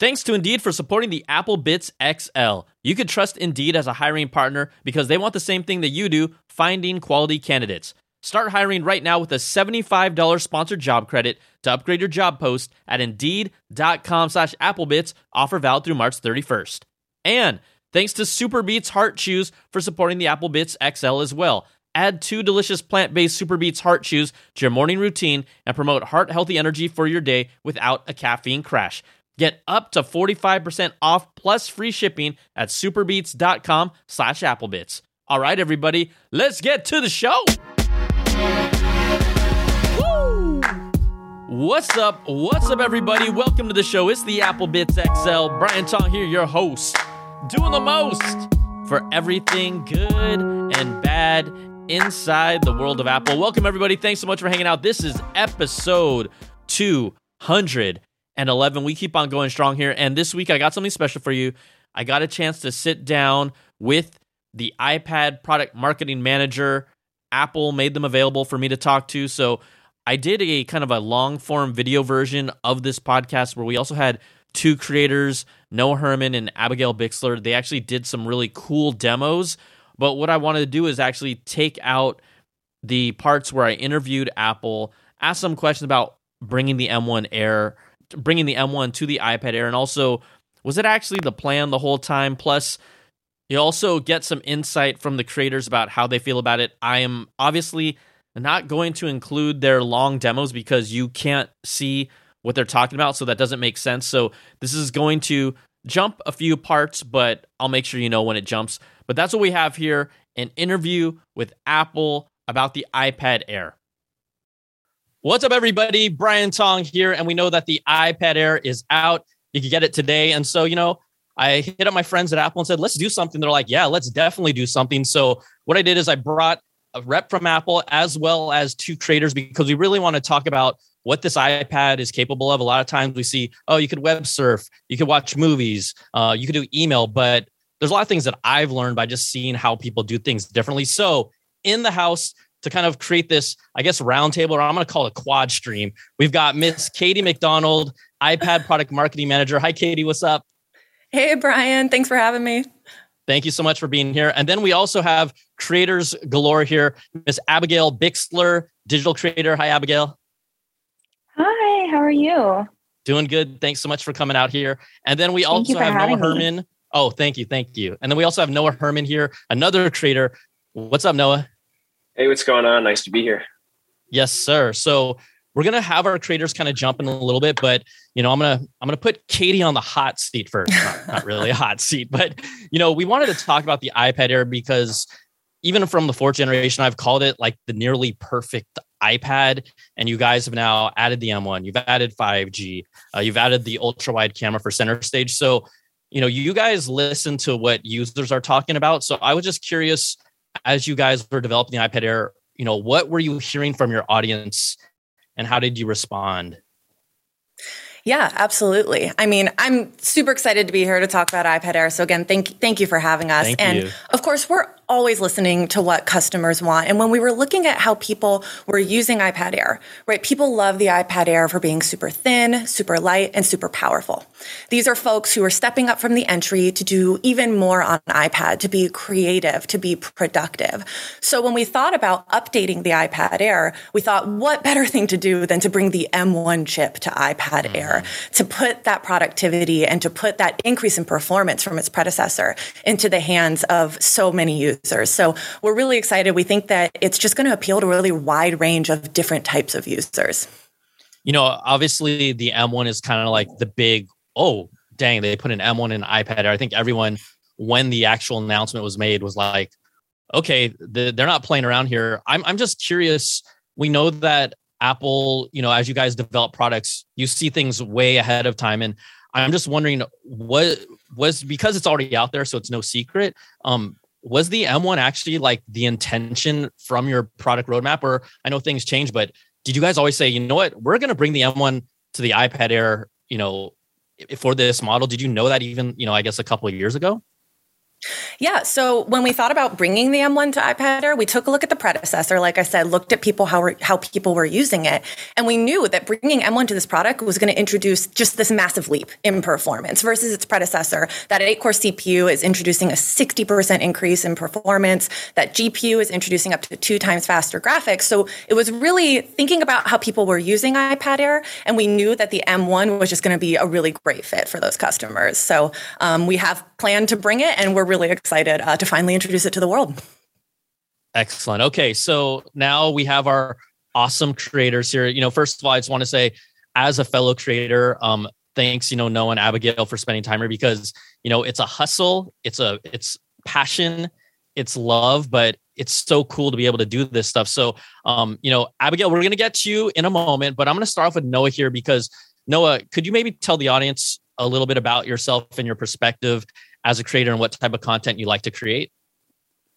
Thanks to Indeed for supporting the Apple Bits XL. You can trust Indeed as a hiring partner because they want the same thing that you do finding quality candidates. Start hiring right now with a $75 sponsored job credit to upgrade your job post at Indeed.com slash Applebits. Offer valid through March 31st. And thanks to Super Beets Heart Chews for supporting the Apple Bits XL as well. Add two delicious plant based Super Beets Heart Chews to your morning routine and promote heart healthy energy for your day without a caffeine crash. Get up to 45% off plus free shipping at superbeets.com slash applebits. All right, everybody, let's get to the show. Woo! What's up? What's up, everybody? Welcome to the show. It's the Apple Bits XL. Brian Tong here, your host, doing the most for everything good and bad inside the world of Apple. Welcome, everybody. Thanks so much for hanging out. This is episode 211. We keep on going strong here. And this week, I got something special for you. I got a chance to sit down with the iPad product marketing manager Apple made them available for me to talk to. So I did a kind of a long form video version of this podcast where we also had two creators, Noah Herman and Abigail Bixler. They actually did some really cool demos. But what I wanted to do is actually take out the parts where I interviewed Apple, asked some questions about bringing the M1 Air, bringing the M1 to the iPad Air, and also was it actually the plan the whole time? Plus, you also get some insight from the creators about how they feel about it. I am obviously not going to include their long demos because you can't see what they're talking about, so that doesn't make sense. So this is going to jump a few parts, but I'll make sure you know when it jumps. But that's what we have here an interview with Apple about the iPad Air. What's up, everybody? Brian Tong here, and we know that the iPad Air is out. You can get it today. And so, you know, I hit up my friends at Apple and said, let's do something. They're like, yeah, let's definitely do something. So what I did is I brought a rep from Apple as well as two creators because we really want to talk about what this iPad is capable of. A lot of times we see, oh, you could web surf, you could watch movies, uh, you could do email, but there's a lot of things that I've learned by just seeing how people do things differently. So in the house, to kind of create this, I guess, roundtable, or I'm going to call it quad stream. We've got Miss Katie McDonald, iPad product marketing manager. Hi, Katie. What's up? Hey, Brian. Thanks for having me. Thank you so much for being here. And then we also have creators galore here, Miss Abigail Bixler, digital creator. Hi, Abigail. Hi, how are you? Doing good. Thanks so much for coming out here. And then we thank also have Noah Herman. Me. Oh, thank you. Thank you. And then we also have Noah Herman here, another creator. What's up, Noah? Hey, what's going on? Nice to be here. Yes, sir. So we're gonna have our creators kind of jump in a little bit, but you know, I'm gonna I'm gonna put Katie on the hot seat first. not, not really a hot seat, but you know, we wanted to talk about the iPad Air because even from the fourth generation, I've called it like the nearly perfect iPad. And you guys have now added the M1, you've added 5G, uh, you've added the ultra wide camera for center stage. So, you know, you guys listen to what users are talking about. So I was just curious as you guys were developing the iPad Air, you know, what were you hearing from your audience and how did you respond? Yeah, absolutely. I mean, I'm super excited to be here to talk about iPad Air. So again, thank thank you for having us. Thank and you. of course, we're always listening to what customers want. And when we were looking at how people were using iPad Air, right? People love the iPad Air for being super thin, super light, and super powerful. These are folks who are stepping up from the entry to do even more on iPad, to be creative, to be productive. So when we thought about updating the iPad Air, we thought, what better thing to do than to bring the M1 chip to iPad mm-hmm. Air, to put that productivity and to put that increase in performance from its predecessor into the hands of so many users users. So we're really excited. We think that it's just going to appeal to a really wide range of different types of users. You know, obviously the M1 is kind of like the big, oh, dang, they put an M1 in an iPad. I think everyone, when the actual announcement was made, was like, okay, they're not playing around here. I'm, I'm just curious. We know that Apple, you know, as you guys develop products, you see things way ahead of time. And I'm just wondering what was because it's already out there, so it's no secret. Um, was the M1 actually like the intention from your product roadmap? Or I know things change, but did you guys always say, you know what, we're going to bring the M1 to the iPad Air, you know, for this model? Did you know that even, you know, I guess a couple of years ago? Yeah. So when we thought about bringing the M1 to iPad Air, we took a look at the predecessor. Like I said, looked at people how how people were using it, and we knew that bringing M1 to this product was going to introduce just this massive leap in performance versus its predecessor. That eight core CPU is introducing a 60% increase in performance. That GPU is introducing up to two times faster graphics. So it was really thinking about how people were using iPad Air, and we knew that the M1 was just going to be a really great fit for those customers. So um, we have planned to bring it, and we're really excited uh, to finally introduce it to the world. Excellent. Okay, so now we have our awesome creators here. You know, first of all, I just want to say, as a fellow creator, um, thanks, you know, Noah and Abigail for spending time here because you know it's a hustle, it's a it's passion, it's love, but it's so cool to be able to do this stuff. So, um, you know, Abigail, we're gonna get to you in a moment, but I'm gonna start off with Noah here because Noah, could you maybe tell the audience a little bit about yourself and your perspective as a creator and what type of content you like to create?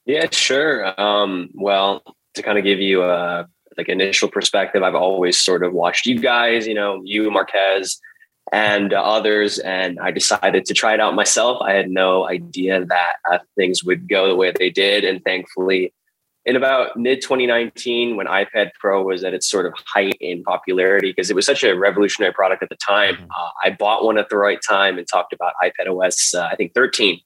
Yeah, sure. Um, well, to kind of give you a like initial perspective, I've always sort of watched you guys, you know, you Marques and uh, others, and I decided to try it out myself. I had no idea that uh, things would go the way they did, and thankfully, in about mid 2019 when ipad pro was at its sort of height in popularity because it was such a revolutionary product at the time mm-hmm. uh, i bought one at the right time and talked about ipad os uh, i think 13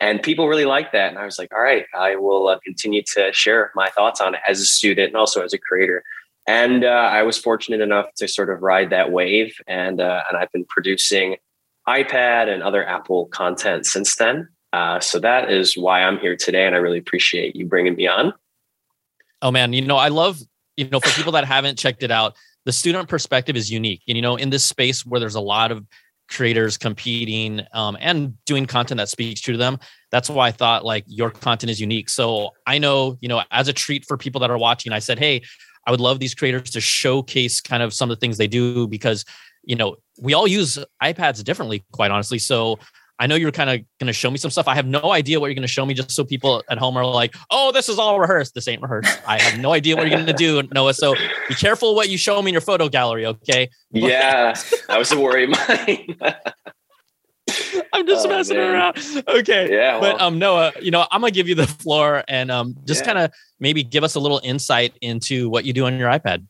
and people really liked that and i was like all right i will uh, continue to share my thoughts on it as a student and also as a creator. And uh, i was fortunate enough to sort of ride that wave and uh, and i've been producing ipad and other apple content since then. Uh, so that is why i'm here today and i really appreciate you bringing me on Oh man, you know, I love, you know, for people that haven't checked it out, the student perspective is unique. And you know, in this space where there's a lot of creators competing um, and doing content that speaks true to them, that's why I thought like your content is unique. So I know, you know, as a treat for people that are watching, I said, hey, I would love these creators to showcase kind of some of the things they do because you know we all use iPads differently, quite honestly. So I know you're kind of going to show me some stuff. I have no idea what you're going to show me, just so people at home are like, "Oh, this is all rehearsed." This ain't rehearsed. I have no idea what you're going to do, Noah. So be careful what you show me in your photo gallery, okay? Yeah, that was a worry of mine. I'm just oh, messing man. around. Okay. Yeah. Well. But um, Noah, you know, I'm gonna give you the floor and um, just yeah. kind of maybe give us a little insight into what you do on your iPad.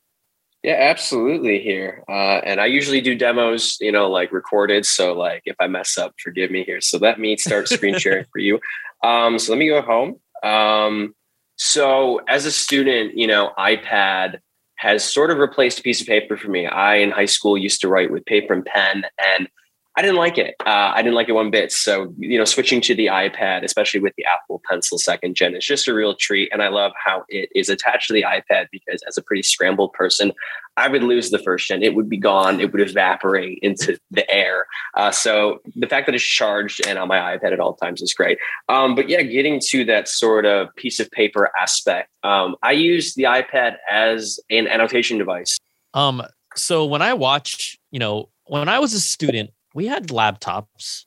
Yeah, absolutely. Here, uh, and I usually do demos, you know, like recorded. So, like, if I mess up, forgive me here. So let me start screen sharing for you. Um, so let me go home. Um, so as a student, you know, iPad has sort of replaced a piece of paper for me. I in high school used to write with paper and pen, and I didn't like it. Uh, I didn't like it one bit. So, you know, switching to the iPad, especially with the Apple Pencil second gen, is just a real treat. And I love how it is attached to the iPad because as a pretty scrambled person, I would lose the first gen. It would be gone. It would evaporate into the air. Uh, so the fact that it's charged and on my iPad at all times is great. Um, but yeah, getting to that sort of piece of paper aspect, um, I use the iPad as an annotation device. Um, so when I watch, you know, when I was a student, we had laptops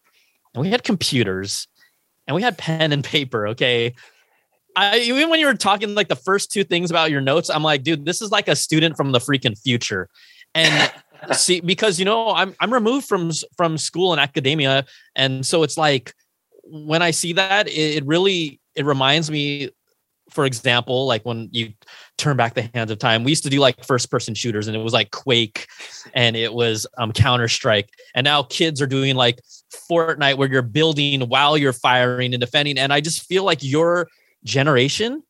and we had computers and we had pen and paper. Okay. I, even when you were talking like the first two things about your notes, I'm like, dude, this is like a student from the freaking future. And see, because you know, I'm I'm removed from from school and academia, and so it's like when I see that, it, it really it reminds me for example, like when you turn back the hands of time, we used to do like first person shooters and it was like Quake and it was um, Counter Strike. And now kids are doing like Fortnite where you're building while you're firing and defending. And I just feel like your generation,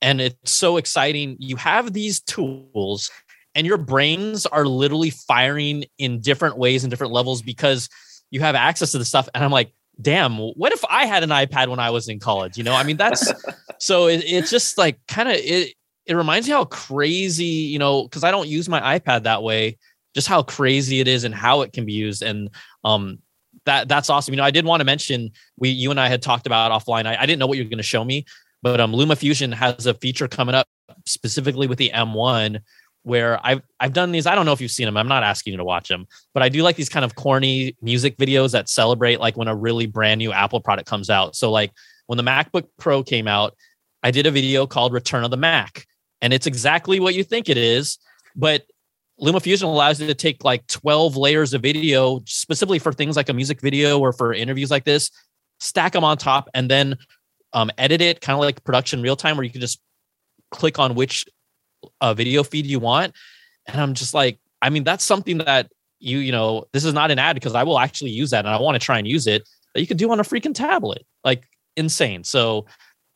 and it's so exciting, you have these tools and your brains are literally firing in different ways and different levels because you have access to the stuff. And I'm like, damn, what if I had an iPad when I was in college? You know, I mean, that's so it, it's just like kind of it. It reminds me how crazy, you know, because I don't use my iPad that way. Just how crazy it is and how it can be used, and um, that that's awesome. You know, I did want to mention we, you and I had talked about offline. I, I didn't know what you were going to show me, but um, Luma Fusion has a feature coming up specifically with the M1 where I've I've done these. I don't know if you've seen them. I'm not asking you to watch them, but I do like these kind of corny music videos that celebrate like when a really brand new Apple product comes out. So like when the MacBook Pro came out, I did a video called Return of the Mac, and it's exactly what you think it is, but LumaFusion allows you to take like 12 layers of video specifically for things like a music video or for interviews like this stack them on top, and then um, edit it kind of like production real time, where you can just click on which uh, video feed you want. And I'm just like, I mean, that's something that you, you know, this is not an ad because I will actually use that and I want to try and use it that you could do on a freaking tablet. Like insane. So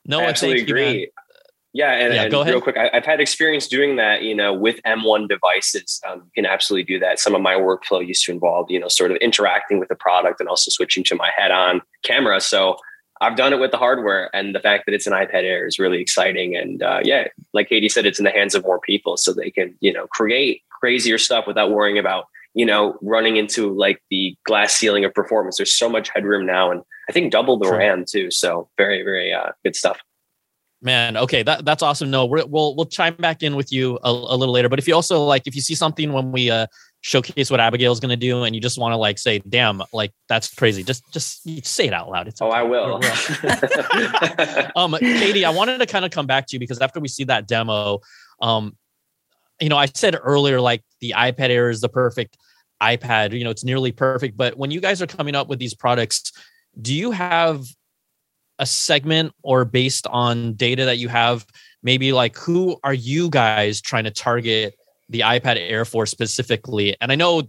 no, I absolutely agree. Yeah, and, yeah, and real quick, I, have had experience doing that. You know, with M1 devices, um, you can absolutely do that. Some of my workflow used to involve, you know, sort of interacting with the product and also switching to my head-on camera. So I've done it with the hardware, and the fact that it's an iPad Air is really exciting. And uh, yeah, like Katie said, it's in the hands of more people, so they can, you know, create crazier stuff without worrying about, you know, running into like the glass ceiling of performance. There's so much headroom now, and I think double the RAM too. So very, very uh, good stuff. Man, okay, that that's awesome. No, we will we'll chime back in with you a, a, little later. But if you also like, if you see something when we uh, showcase what Abigail's going to do, and you just want to like say, "Damn, like that's crazy," just just say it out loud. It's oh, I will. um, Katie, I wanted to kind of come back to you because after we see that demo, um, you know, I said earlier like the iPad Air is the perfect iPad. You know, it's nearly perfect. But when you guys are coming up with these products, do you have a segment or based on data that you have maybe like who are you guys trying to target the ipad air for specifically and i know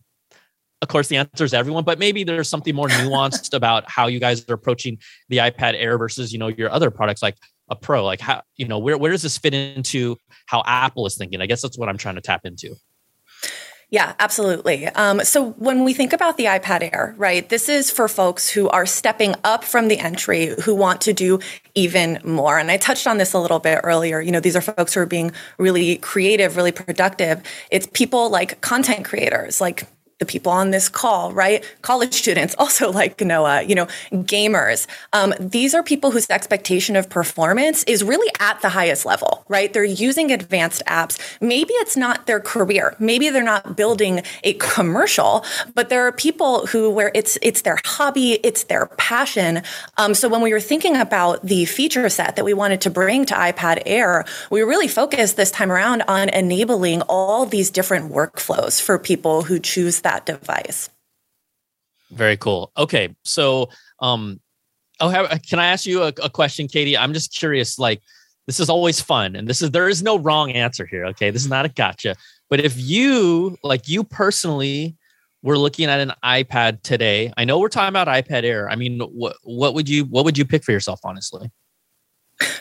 of course the answer is everyone but maybe there's something more nuanced about how you guys are approaching the ipad air versus you know your other products like a pro like how you know where, where does this fit into how apple is thinking? I guess that's what i'm trying to tap into yeah, absolutely. Um, so when we think about the iPad Air, right, this is for folks who are stepping up from the entry, who want to do even more. And I touched on this a little bit earlier. You know, these are folks who are being really creative, really productive. It's people like content creators, like the people on this call, right? College students, also like Noah, you know, gamers. Um, these are people whose expectation of performance is really at the highest level, right? They're using advanced apps. Maybe it's not their career. Maybe they're not building a commercial, but there are people who where it's it's their hobby, it's their passion. Um, so when we were thinking about the feature set that we wanted to bring to iPad Air, we really focused this time around on enabling all these different workflows for people who choose that that device. Very cool. Okay, so um, oh, can I ask you a, a question, Katie? I'm just curious. Like, this is always fun, and this is there is no wrong answer here. Okay, this is not a gotcha. But if you, like you personally, were looking at an iPad today, I know we're talking about iPad Air. I mean, what what would you what would you pick for yourself, honestly?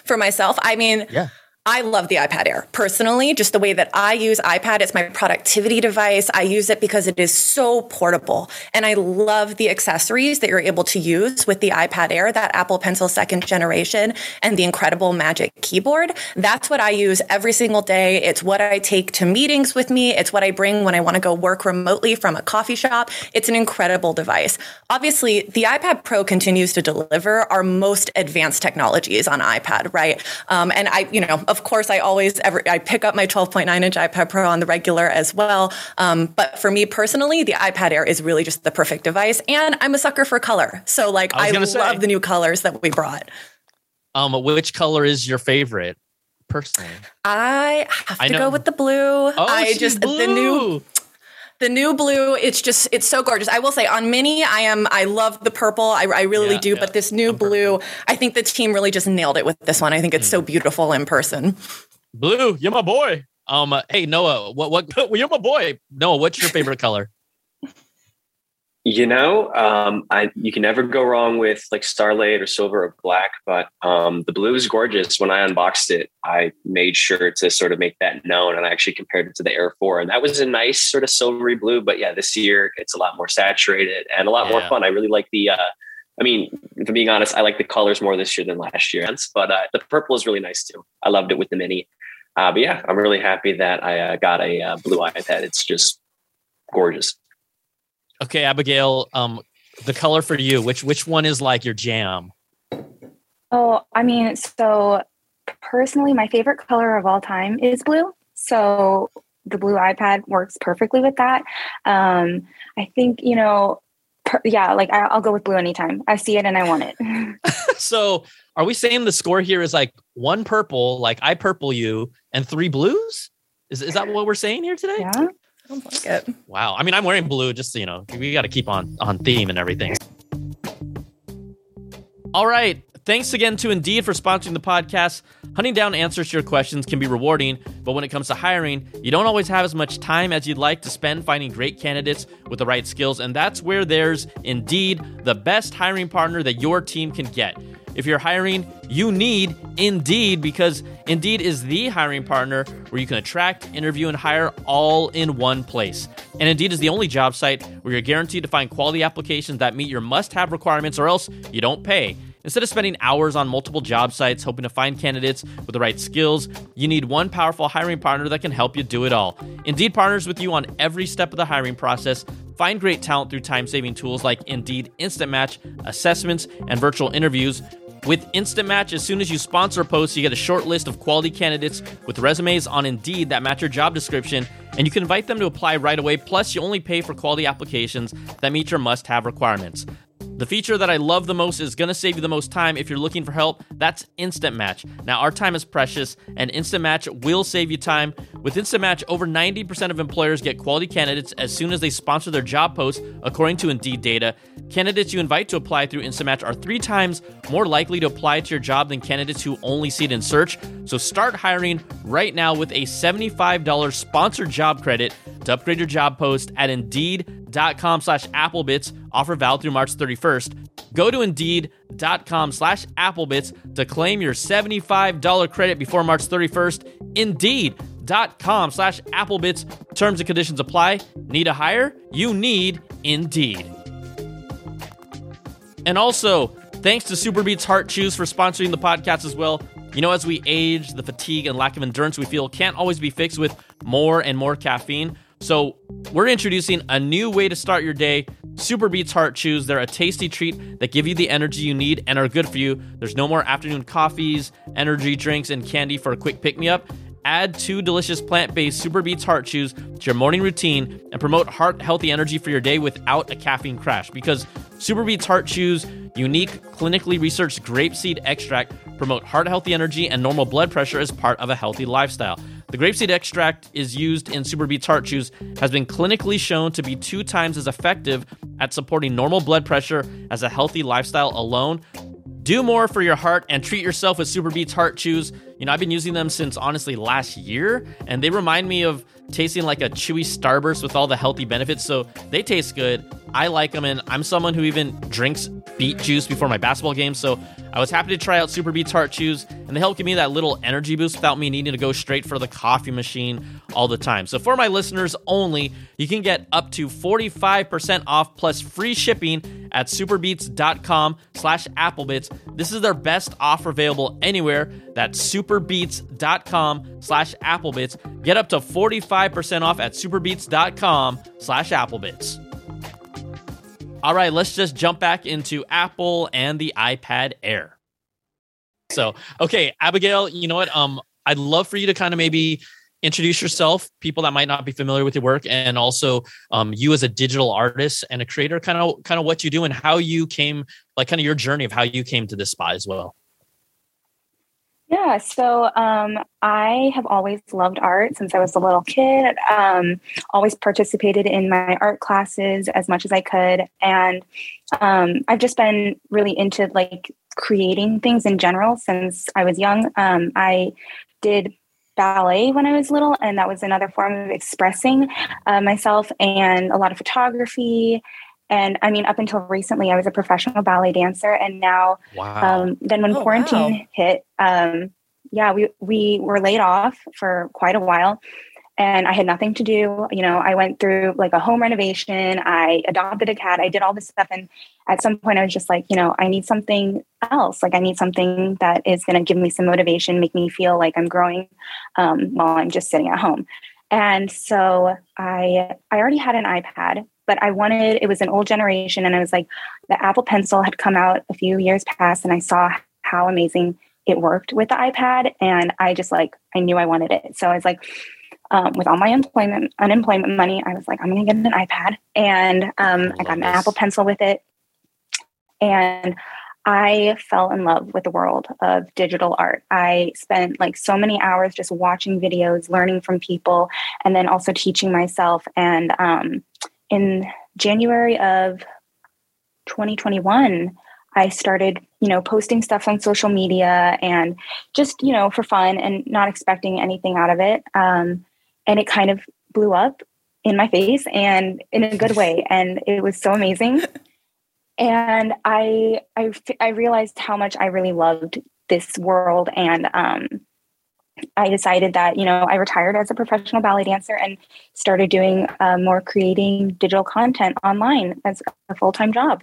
For myself, I mean, yeah. I love the iPad Air personally, just the way that I use iPad. It's my productivity device. I use it because it is so portable. And I love the accessories that you're able to use with the iPad Air, that Apple Pencil second generation and the incredible Magic Keyboard. That's what I use every single day. It's what I take to meetings with me. It's what I bring when I want to go work remotely from a coffee shop. It's an incredible device. Obviously, the iPad Pro continues to deliver our most advanced technologies on iPad, right? Um, and I, you know, of course, I always ever I pick up my 12.9 inch iPad Pro on the regular as well. Um, but for me personally, the iPad Air is really just the perfect device, and I'm a sucker for color. So like I, I love say, the new colors that we brought. Um, which color is your favorite? Personally, I have to I go with the blue. Oh, I just blue. the new the new blue it's just it's so gorgeous. I will say on mini i am i love the purple. I, I really yeah, do yeah. but this new I'm blue purple. i think the team really just nailed it with this one. I think it's mm. so beautiful in person. Blue you're my boy. Um uh, hey noah what what you're my boy. Noah what's your favorite color you know, um, I you can never go wrong with like Starlight or Silver or Black, but um, the blue is gorgeous. When I unboxed it, I made sure to sort of make that known, and I actually compared it to the Air Four, and that was a nice sort of silvery blue. But yeah, this year it's a lot more saturated and a lot yeah. more fun. I really like the. Uh, I mean, if I'm being honest, I like the colors more this year than last year. But uh, the purple is really nice too. I loved it with the mini. Uh, but yeah, I'm really happy that I uh, got a uh, blue iPad. It's just gorgeous. Okay, Abigail, um, the color for you, which which one is like your jam? Oh, I mean, so personally, my favorite color of all time is blue. So the blue iPad works perfectly with that. Um, I think you know, per, yeah, like I, will go with blue anytime. I see it and I want it. so, are we saying the score here is like one purple, like I purple you, and three blues? Is is that what we're saying here today? Yeah. Sounds like it. Wow. I mean, I'm wearing blue just, so you know, we got to keep on on theme and everything. All right. Thanks again to Indeed for sponsoring the podcast. Hunting down answers to your questions can be rewarding, but when it comes to hiring, you don't always have as much time as you'd like to spend finding great candidates with the right skills, and that's where there's Indeed, the best hiring partner that your team can get. If you're hiring, you need Indeed because Indeed is the hiring partner where you can attract, interview, and hire all in one place. And Indeed is the only job site where you're guaranteed to find quality applications that meet your must have requirements or else you don't pay. Instead of spending hours on multiple job sites hoping to find candidates with the right skills, you need one powerful hiring partner that can help you do it all. Indeed partners with you on every step of the hiring process. Find great talent through time saving tools like Indeed Instant Match, assessments, and virtual interviews. With Instant Match, as soon as you sponsor a post, you get a short list of quality candidates with resumes on Indeed that match your job description, and you can invite them to apply right away. Plus, you only pay for quality applications that meet your must have requirements. The feature that I love the most is going to save you the most time if you're looking for help. That's Instant Match. Now, our time is precious, and Instant Match will save you time. With Instant Match, over 90% of employers get quality candidates as soon as they sponsor their job post, according to Indeed data. Candidates you invite to apply through Instant Match are three times more likely to apply to your job than candidates who only see it in search. So start hiring right now with a $75 sponsored job credit to upgrade your job post at Indeed.com slash Applebits. Offer valid through March 31st. Go to Indeed.com slash Applebits to claim your $75 credit before March 31st. Indeed.com slash Applebits. Terms and conditions apply. Need a hire? You need Indeed. And also, thanks to Superbeets Heart Chews for sponsoring the podcast as well. You know, as we age, the fatigue and lack of endurance we feel can't always be fixed with more and more caffeine. So, we're introducing a new way to start your day Superbeets Heart Chews. They're a tasty treat that give you the energy you need and are good for you. There's no more afternoon coffees, energy drinks, and candy for a quick pick me up. Add two delicious plant based Superbeets Heart Chews to your morning routine and promote heart healthy energy for your day without a caffeine crash because Superbeets Heart Chews unique clinically researched grapeseed extract promote heart healthy energy and normal blood pressure as part of a healthy lifestyle. The grapeseed extract is used in Superbeets Heart Chews has been clinically shown to be two times as effective at supporting normal blood pressure as a healthy lifestyle alone. Do more for your heart and treat yourself with Superbeets Heart Chews. You know, I've been using them since honestly last year, and they remind me of tasting like a chewy Starburst with all the healthy benefits. So they taste good. I like them, and I'm someone who even drinks beet juice before my basketball games. So I was happy to try out Superbeets Heart Chews, and they help give me that little energy boost without me needing to go straight for the coffee machine all the time. So for my listeners only, you can get up to 45% off plus free shipping at superbeets.com slash applebits. This is their best offer available anywhere. That's superbeets.com slash applebits. Get up to 45% off at superbeets.com slash applebits. All right, let's just jump back into Apple and the iPad Air. So, okay, Abigail, you know what? Um, I'd love for you to kind of maybe introduce yourself, people that might not be familiar with your work, and also um, you as a digital artist and a creator, kind of kind of what you do and how you came, like kind of your journey of how you came to this spot as well. Yeah, so um, I have always loved art since I was a little kid. Um, always participated in my art classes as much as I could, and um, I've just been really into like creating things in general since I was young. Um, I did ballet when I was little, and that was another form of expressing uh, myself, and a lot of photography and I mean, up until recently, I was a professional ballet dancer, and now, wow. um, then when oh, quarantine wow. hit, um, yeah, we we were laid off for quite a while, and I had nothing to do. You know, I went through like a home renovation. I adopted a cat. I did all this stuff, and at some point, I was just like, you know, I need something else. Like, I need something that is going to give me some motivation, make me feel like I'm growing um, while I'm just sitting at home. And so I I already had an iPad but I wanted it was an old generation and I was like the Apple Pencil had come out a few years past and I saw how amazing it worked with the iPad and I just like I knew I wanted it. So I was like um, with all my employment unemployment money, I was like, I'm gonna get an iPad. And um, I got an Apple Pencil with it. And I fell in love with the world of digital art. I spent like so many hours just watching videos, learning from people, and then also teaching myself. And um, in January of 2021, I started, you know, posting stuff on social media and just, you know, for fun and not expecting anything out of it. Um, and it kind of blew up in my face and in a good way. And it was so amazing. and I, I, I realized how much I really loved this world. And um, I decided that, you know, I retired as a professional ballet dancer and started doing uh, more creating digital content online as a full time job.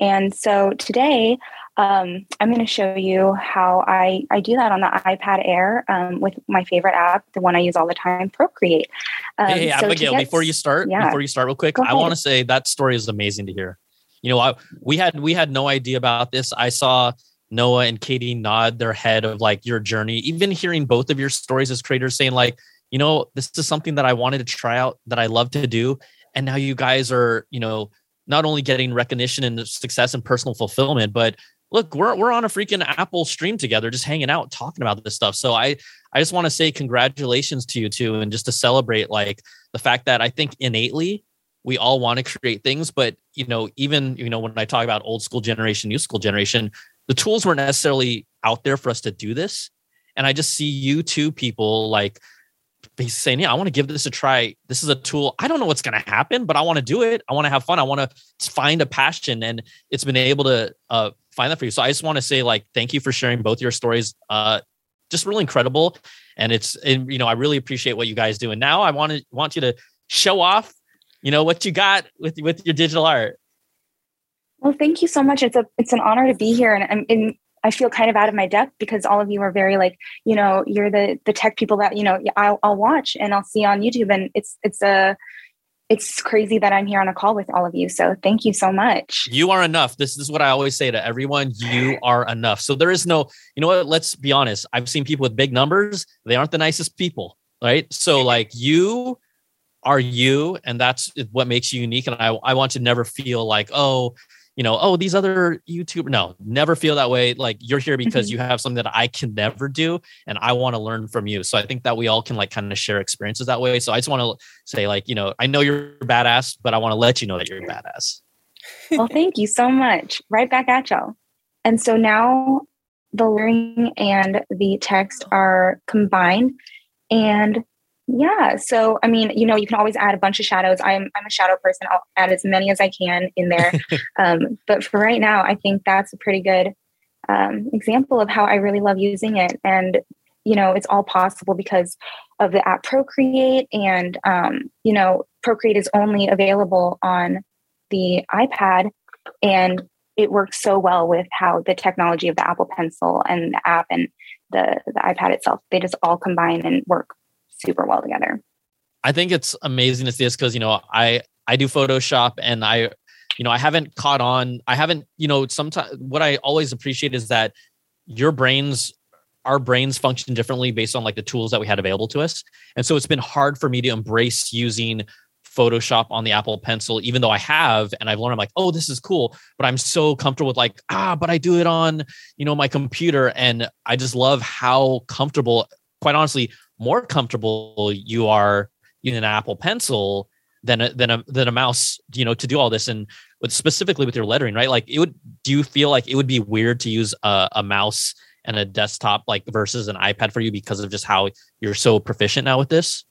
And so today, um, I'm going to show you how I, I do that on the iPad Air um, with my favorite app, the one I use all the time, Procreate. Um, hey, hey so Abigail, get, before you start, yeah. before you start real quick, I want to say that story is amazing to hear. You know, I, we had we had no idea about this. I saw Noah and Katie nod their head of like your journey. Even hearing both of your stories as creators saying like, you know, this is something that I wanted to try out that I love to do, and now you guys are, you know, not only getting recognition and success and personal fulfillment, but look, we're we're on a freaking Apple stream together, just hanging out, talking about this stuff. So I I just want to say congratulations to you two, and just to celebrate like the fact that I think innately we all want to create things, but you know, even you know, when I talk about old school generation, new school generation, the tools weren't necessarily out there for us to do this. And I just see you two people like saying, yeah, I want to give this a try. This is a tool. I don't know what's going to happen, but I want to do it. I want to have fun. I want to find a passion, and it's been able to uh, find that for you. So I just want to say, like, thank you for sharing both your stories. Uh, just really incredible, and it's and you know I really appreciate what you guys do. And now I want to want you to show off, you know, what you got with with your digital art. Well, thank you so much. It's a it's an honor to be here, and, and I feel kind of out of my depth because all of you are very like, you know, you're the the tech people that you know I'll, I'll watch and I'll see on YouTube, and it's it's a it's crazy that I'm here on a call with all of you. So thank you so much. You are enough. This is what I always say to everyone. You are enough. So there is no, you know what? Let's be honest. I've seen people with big numbers. They aren't the nicest people, right? So like you are you, and that's what makes you unique. And I, I want to never feel like, oh, you know, oh, these other YouTubers. No, never feel that way. Like you're here because mm-hmm. you have something that I can never do, and I want to learn from you. So I think that we all can like kind of share experiences that way. So I just want to say, like, you know, I know you're badass, but I want to let you know that you're badass. well, thank you so much. Right back at y'all. And so now the learning and the text are combined and yeah. So, I mean, you know, you can always add a bunch of shadows. I'm, I'm a shadow person. I'll add as many as I can in there. um, but for right now, I think that's a pretty good um, example of how I really love using it. And, you know, it's all possible because of the app Procreate. And, um, you know, Procreate is only available on the iPad. And it works so well with how the technology of the Apple Pencil and the app and the, the iPad itself, they just all combine and work super well together. I think it's amazing to see this because you know I I do Photoshop and I you know I haven't caught on. I haven't you know sometimes what I always appreciate is that your brains our brains function differently based on like the tools that we had available to us and so it's been hard for me to embrace using photoshop on the apple pencil even though i have and i've learned i'm like oh this is cool but i'm so comfortable with like ah but i do it on you know my computer and i just love how comfortable quite honestly more comfortable you are in an Apple Pencil than a, than a than a mouse, you know, to do all this and with specifically with your lettering, right? Like, it would. Do you feel like it would be weird to use a, a mouse and a desktop like versus an iPad for you because of just how you're so proficient now with this?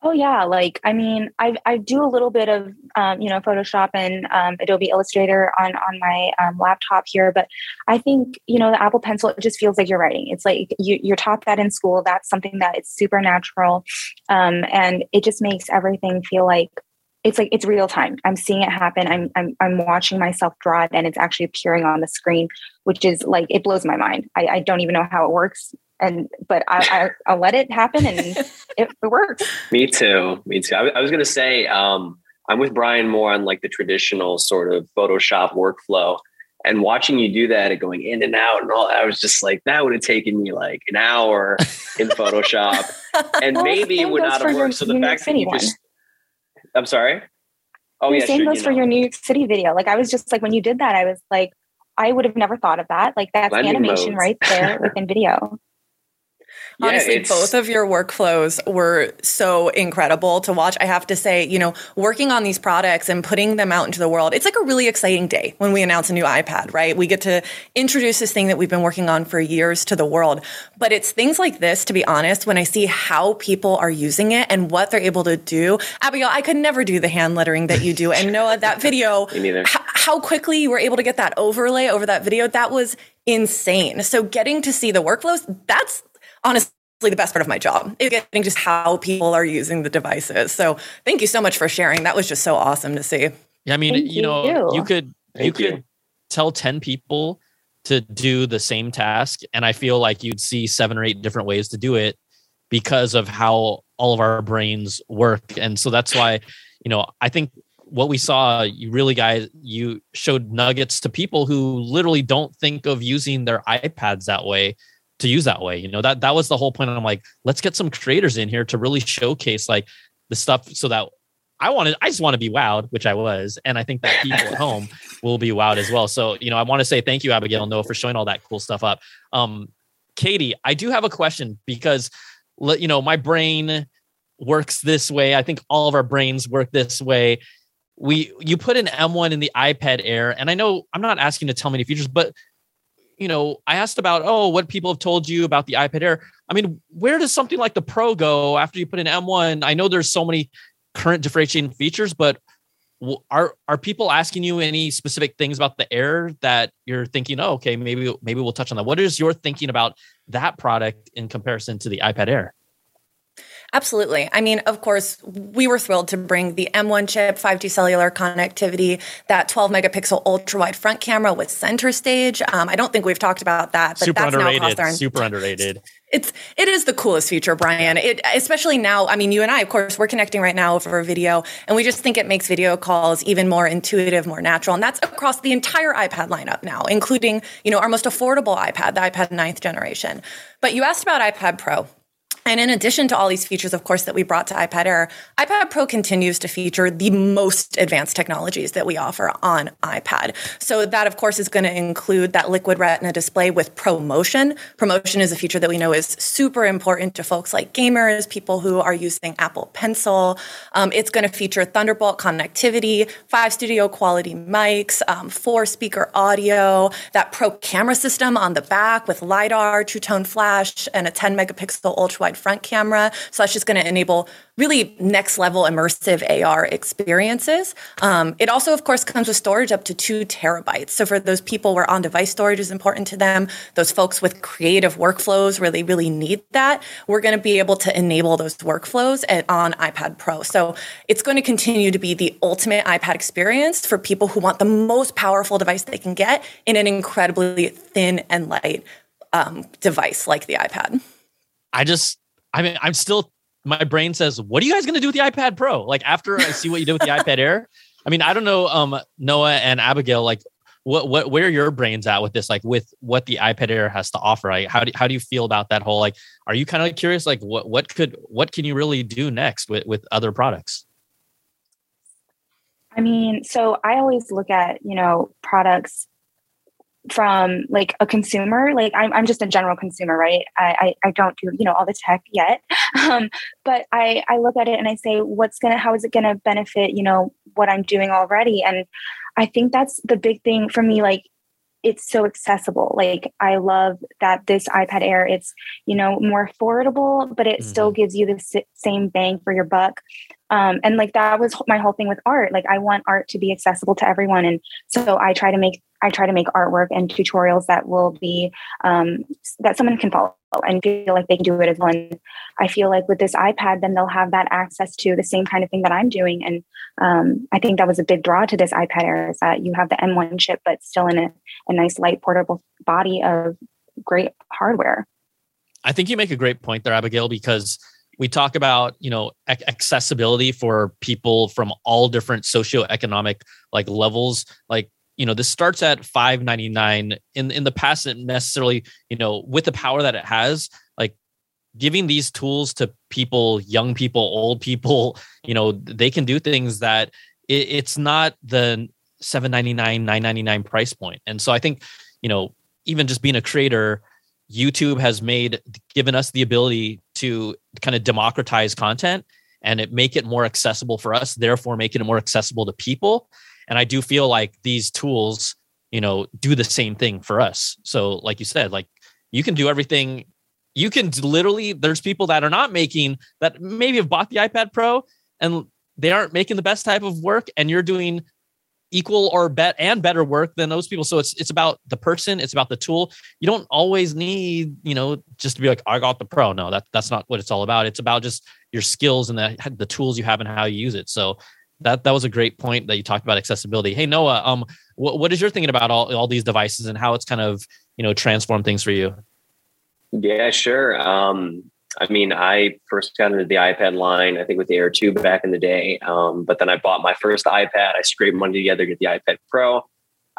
Oh yeah, like I mean, I I do a little bit of um, you know Photoshop and um, Adobe Illustrator on on my um, laptop here, but I think you know the Apple Pencil it just feels like you're writing. It's like you, you're taught that in school. That's something that it's super natural, um, and it just makes everything feel like it's like it's real time. I'm seeing it happen. I'm I'm I'm watching myself draw it, and it's actually appearing on the screen, which is like it blows my mind. I, I don't even know how it works and but I, I will let it happen and it, it works. Me too. Me too. I, I was gonna say um, I'm with Brian more on like the traditional sort of Photoshop workflow. And watching you do that and going in and out and all, I was just like, that would have taken me like an hour in Photoshop, and well, maybe it would not have worked. So the New fact that you one. just, I'm sorry. Oh yeah, same sure, goes for know. your New York City video. Like I was just like when you did that, I was like, I would have never thought of that. Like that's Blending animation modes. right there within video. Honestly, both of your workflows were so incredible to watch. I have to say, you know, working on these products and putting them out into the world, it's like a really exciting day when we announce a new iPad, right? We get to introduce this thing that we've been working on for years to the world. But it's things like this, to be honest, when I see how people are using it and what they're able to do. Abigail, I could never do the hand lettering that you do. And Noah, that video, how quickly you were able to get that overlay over that video, that was insane. So getting to see the workflows, that's honestly the best part of my job is getting just how people are using the devices. So thank you so much for sharing. That was just so awesome to see. Yeah, I mean, thank you know, you, you could thank you could tell 10 people to do the same task and I feel like you'd see seven or eight different ways to do it because of how all of our brains work. And so that's why, you know, I think what we saw, you really guys, you showed nuggets to people who literally don't think of using their iPads that way to use that way. You know, that that was the whole point. I'm like, let's get some creators in here to really showcase like the stuff so that I wanted, I just want to be wowed, which I was. And I think that people at home will be wowed as well. So, you know, I want to say thank you, Abigail Noah, for showing all that cool stuff up. Um, Katie, I do have a question because, you know, my brain works this way. I think all of our brains work this way. We, you put an M1 in the iPad Air, and I know I'm not asking to tell me any features, but you know, I asked about, oh, what people have told you about the iPad Air. I mean, where does something like the Pro go after you put an M1? I know there's so many current differentiating features, but are are people asking you any specific things about the Air that you're thinking, oh, okay, maybe maybe we'll touch on that. What is your thinking about that product in comparison to the iPad Air? Absolutely. I mean, of course, we were thrilled to bring the M1 chip, 5G cellular connectivity, that 12 megapixel ultra wide front camera with center stage. Um, I don't think we've talked about that, but super that's underrated. now across super underrated. It's it is the coolest feature, Brian. It especially now. I mean, you and I, of course, we're connecting right now over video, and we just think it makes video calls even more intuitive, more natural, and that's across the entire iPad lineup now, including you know our most affordable iPad, the iPad ninth generation. But you asked about iPad Pro. And in addition to all these features, of course, that we brought to iPad Air, iPad Pro continues to feature the most advanced technologies that we offer on iPad. So that, of course, is going to include that liquid retina display with ProMotion. ProMotion is a feature that we know is super important to folks like gamers, people who are using Apple Pencil. Um, it's going to feature Thunderbolt connectivity, five studio quality mics, um, four speaker audio, that Pro camera system on the back with LiDAR, two tone flash, and a 10 megapixel ultra wide front camera. So that's just going to enable really next level immersive AR experiences. Um, it also, of course, comes with storage up to two terabytes. So for those people where on device storage is important to them, those folks with creative workflows where they really need that, we're going to be able to enable those workflows at, on iPad Pro. So it's going to continue to be the ultimate iPad experience for people who want the most powerful device they can get in an incredibly thin and light um, device like the iPad. I just I mean, I'm still my brain says, "What are you guys going to do with the iPad Pro?" Like after I see what you did with the iPad Air. I mean, I don't know, um, Noah and Abigail, like what what where your brains at with this, like with what the iPad Air has to offer. Like, how do how do you feel about that whole? Like, are you kind of curious, like what what could what can you really do next with with other products? I mean, so I always look at you know products from like a consumer like i'm, I'm just a general consumer right? I, I, I don't do you know all the tech yet. Um, but i i look at it and i say what's gonna how is it gonna benefit you know what i'm doing already? And i think that's the big thing for me like it's so accessible. Like i love that this ipad air it's you know more affordable but it mm-hmm. still gives you the same bang for your buck um, and like that was my whole thing with art like i want art to be accessible to everyone and so i try to make I try to make artwork and tutorials that will be um, that someone can follow and feel like they can do it as well. I feel like with this iPad, then they'll have that access to the same kind of thing that I'm doing. And um, I think that was a big draw to this iPad Air is that you have the M1 chip, but still in a, a nice light portable body of great hardware. I think you make a great point there, Abigail, because we talk about you know accessibility for people from all different socioeconomic like levels. Like you know this starts at 599 in in the past it necessarily you know with the power that it has like giving these tools to people young people old people you know they can do things that it, it's not the 799 999 price point. And so i think you know even just being a creator YouTube has made given us the ability to kind of democratize content and it make it more accessible for us, therefore making it more accessible to people. And I do feel like these tools, you know, do the same thing for us. So, like you said, like you can do everything. You can literally, there's people that are not making that maybe have bought the iPad Pro and they aren't making the best type of work, and you're doing equal or bet and better work than those people. So it's it's about the person, it's about the tool. You don't always need, you know, just to be like, I got the pro. No, that that's not what it's all about. It's about just your skills and the the tools you have and how you use it. So that that was a great point that you talked about accessibility. Hey Noah, um, what what is your thinking about all all these devices and how it's kind of you know transformed things for you? Yeah, sure. Um, I mean, I first got into the iPad line, I think with the Air 2 back in the day. Um, but then I bought my first iPad. I scraped money together to get the iPad Pro.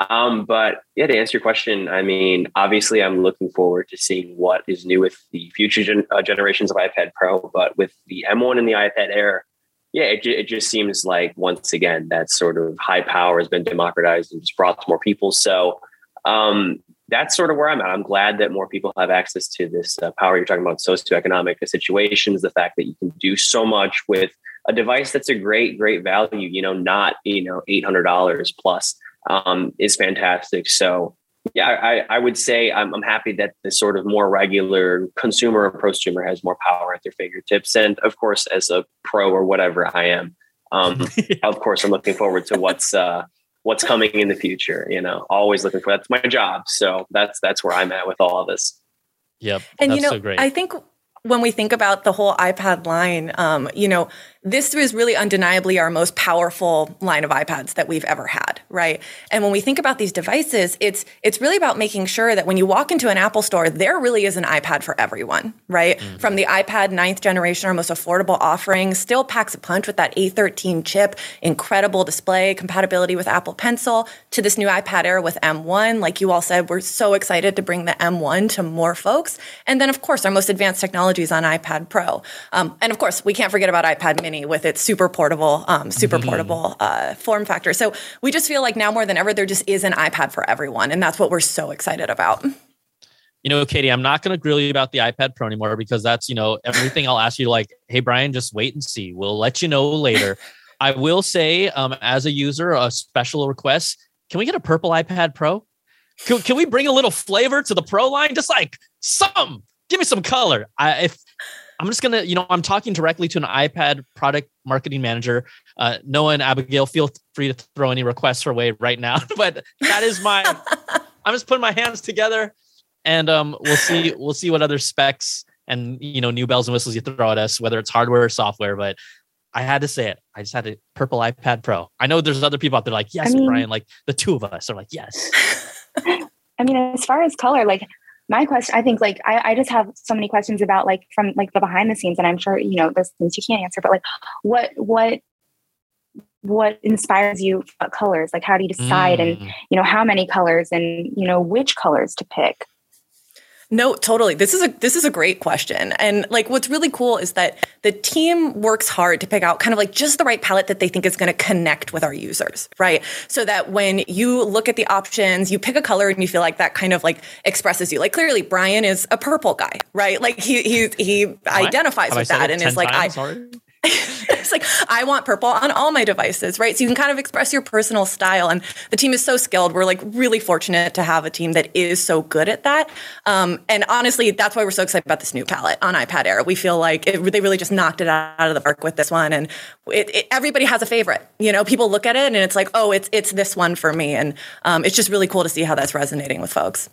Um, but yeah, to answer your question, I mean, obviously, I'm looking forward to seeing what is new with the future gen- uh, generations of iPad Pro. But with the M1 and the iPad Air, yeah, it, it just seems like once again that sort of high power has been democratized and just brought to more people. So um, that's sort of where I'm at. I'm glad that more people have access to this uh, power. You're talking about socioeconomic situations, the fact that you can do so much with a device that's a great, great value. You know, not you know eight hundred dollars plus um, is fantastic. So yeah, I, I would say I'm, I'm happy that the sort of more regular consumer or prosumer has more power at their fingertips. And of course, as a pro or whatever I am, um, of course, I'm looking forward to what's uh, what's coming in the future you know always looking for that's my job. So that's that's where i'm at with all of this. Yep. And you know so i think when we think about the whole ipad line um, you know this is really undeniably our most powerful line of iPads that we've ever had, right? And when we think about these devices, it's it's really about making sure that when you walk into an Apple store, there really is an iPad for everyone, right? Mm-hmm. From the iPad ninth generation, our most affordable offering, still packs a punch with that A13 chip, incredible display, compatibility with Apple Pencil, to this new iPad Air with M1. Like you all said, we're so excited to bring the M1 to more folks. And then, of course, our most advanced technologies on iPad Pro. Um, and of course, we can't forget about iPad Mini with its super portable, um, super mm-hmm. portable uh, form factor. So we just feel like now more than ever, there just is an iPad for everyone, and that's what we're so excited about. You know, Katie, I'm not going to grill you about the iPad Pro anymore because that's you know everything. I'll ask you like, hey Brian, just wait and see. We'll let you know later. I will say, um, as a user, a special request: can we get a purple iPad Pro? Can, can we bring a little flavor to the Pro line? Just like some, give me some color. I, if I'm just gonna, you know, I'm talking directly to an iPad product marketing manager. Uh, Noah and Abigail, feel free to throw any requests her way right now. but that is my, I'm just putting my hands together, and um, we'll see, we'll see what other specs and you know new bells and whistles you throw at us, whether it's hardware or software. But I had to say it. I just had a purple iPad Pro. I know there's other people out there like, yes, I mean, Brian. Like the two of us are like, yes. I mean, as far as color, like my question i think like I, I just have so many questions about like from like the behind the scenes and i'm sure you know there's things you can't answer but like what what what inspires you colors like how do you decide mm. and you know how many colors and you know which colors to pick no, totally. This is a this is a great question. And like what's really cool is that the team works hard to pick out kind of like just the right palette that they think is going to connect with our users, right? So that when you look at the options, you pick a color and you feel like that kind of like expresses you. Like clearly Brian is a purple guy, right? Like he he he identifies with that and is like I it's like I want purple on all my devices, right? So you can kind of express your personal style, and the team is so skilled. We're like really fortunate to have a team that is so good at that. Um, and honestly, that's why we're so excited about this new palette on iPad Air. We feel like it, they really just knocked it out of the park with this one, and it, it, everybody has a favorite. You know, people look at it and it's like, oh, it's it's this one for me, and um, it's just really cool to see how that's resonating with folks.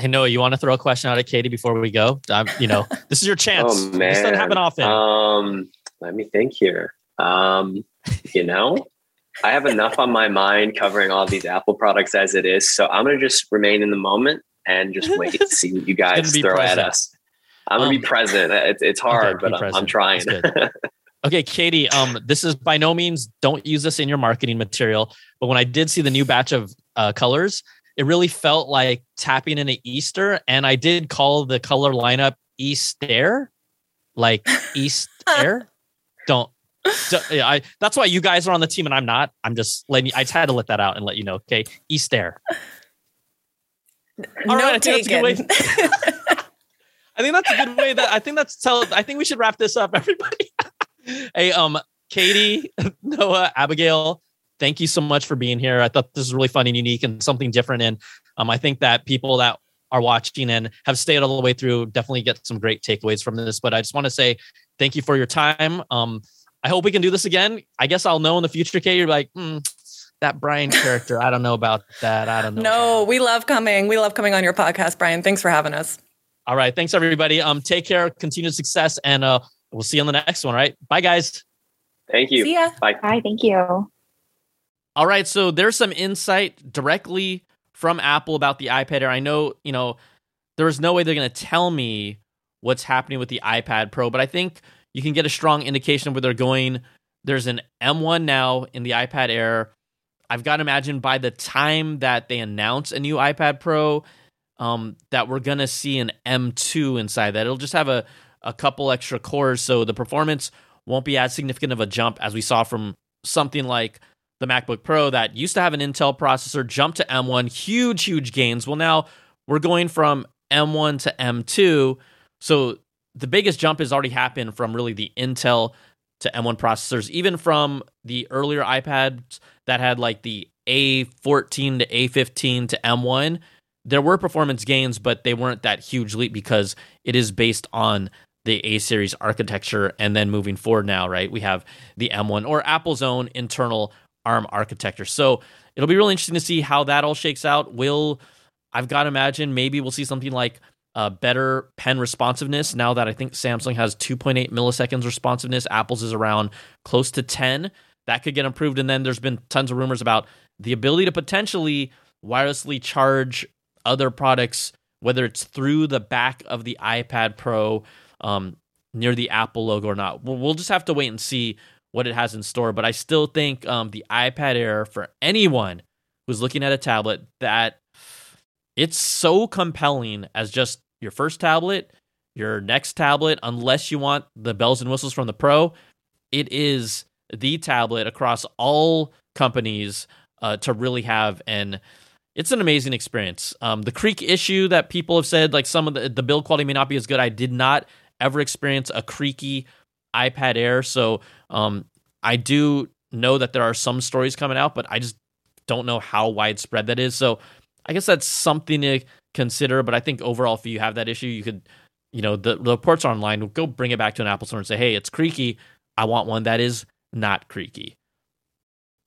Hey Noah, you want to throw a question out at Katie before we go? Um, you know, this is your chance. oh man, this doesn't happen often. Um, let me think here. Um, you know, I have enough on my mind covering all these Apple products as it is. So I'm going to just remain in the moment and just wait to see what you guys throw present. at us. I'm going to um, be present. It's, it's hard, okay, but I'm, I'm, trying. okay, Katie, um, this is by no means, don't use this in your marketing material. But when I did see the new batch of uh, colors, it really felt like tapping into Easter. And I did call the color lineup Easter, like East Air don't yeah, I that's why you guys are on the team and I'm not. I'm just letting you I just had to let that out and let you know. Okay. East Air. All no right, I think that's a good way. I think that's a good way that I think that's tell I think we should wrap this up, everybody. hey, um, Katie, Noah, Abigail, thank you so much for being here. I thought this was really fun and unique and something different. And um, I think that people that are watching and have stayed all the way through definitely get some great takeaways from this. But I just want to say thank you for your time. Um, I hope we can do this again. I guess I'll know in the future, Kate. You're like, hmm, that Brian character. I don't know about that. I don't know. no, we love coming. We love coming on your podcast, Brian. Thanks for having us. All right. Thanks everybody. Um, take care, continued success, and uh we'll see you on the next one. All right. Bye guys. Thank you. See ya. Bye. Hi, thank you. All right, so there's some insight directly from Apple about the iPad Air. I know, you know, there is no way they're going to tell me what's happening with the iPad Pro, but I think you can get a strong indication of where they're going. There's an M1 now in the iPad Air. I've got to imagine by the time that they announce a new iPad Pro, um, that we're going to see an M2 inside that. It'll just have a, a couple extra cores, so the performance won't be as significant of a jump as we saw from something like the MacBook Pro that used to have an Intel processor, jumped to M1, huge, huge gains. Well, now we're going from M1 to M2. So the biggest jump has already happened from really the Intel to M1 processors, even from the earlier iPads that had like the A14 to A15 to M1. There were performance gains, but they weren't that huge leap because it is based on the A series architecture. And then moving forward now, right, we have the M1 or Apple's own internal ARM architecture. So it'll be really interesting to see how that all shakes out. Will I've got to imagine maybe we'll see something like uh, better pen responsiveness now that I think Samsung has 2.8 milliseconds responsiveness. Apple's is around close to 10. That could get improved. And then there's been tons of rumors about the ability to potentially wirelessly charge other products, whether it's through the back of the iPad Pro um, near the Apple logo or not. We'll, just have to wait and see what it has in store. But I still think um, the iPad Air for anyone who's looking at a tablet that it's so compelling as just your first tablet, your next tablet, unless you want the bells and whistles from the Pro. It is the tablet across all companies uh, to really have and it's an amazing experience. Um, the creak issue that people have said, like some of the the build quality may not be as good. I did not ever experience a creaky iPad Air, so um, I do know that there are some stories coming out, but I just don't know how widespread that is. So I guess that's something to consider. But I think overall, if you have that issue, you could, you know, the, the reports are online. Go bring it back to an Apple store and say, hey, it's creaky. I want one that is not creaky.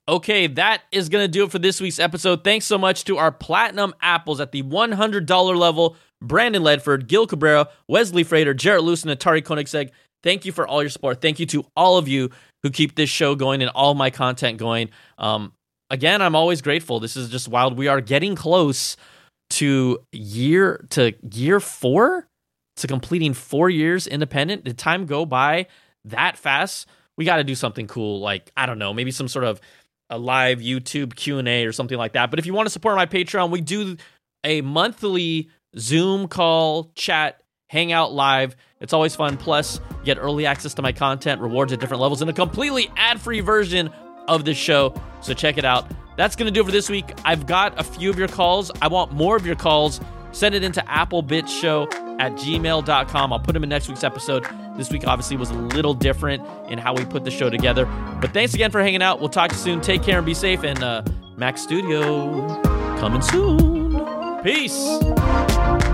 Okay, that is going to do it for this week's episode. Thanks so much to our platinum apples at the $100 level Brandon Ledford, Gil Cabrera, Wesley Frater, Jarrett Lewis, and Atari Koenigsegg. Thank you for all your support. Thank you to all of you who keep this show going and all my content going. Um, again, I'm always grateful. This is just wild. We are getting close to year to year four to completing four years independent. Did time go by that fast? We got to do something cool, like I don't know, maybe some sort of a live YouTube Q and A or something like that. But if you want to support my Patreon, we do a monthly Zoom call, chat, hangout live. It's always fun. Plus, you get early access to my content, rewards at different levels, and a completely ad-free version of this show. So check it out. That's going to do it for this week. I've got a few of your calls. I want more of your calls. Send it into applebitshow at gmail.com. I'll put them in next week's episode. This week, obviously, was a little different in how we put the show together. But thanks again for hanging out. We'll talk to you soon. Take care and be safe. And uh, Mac Studio coming soon. Peace.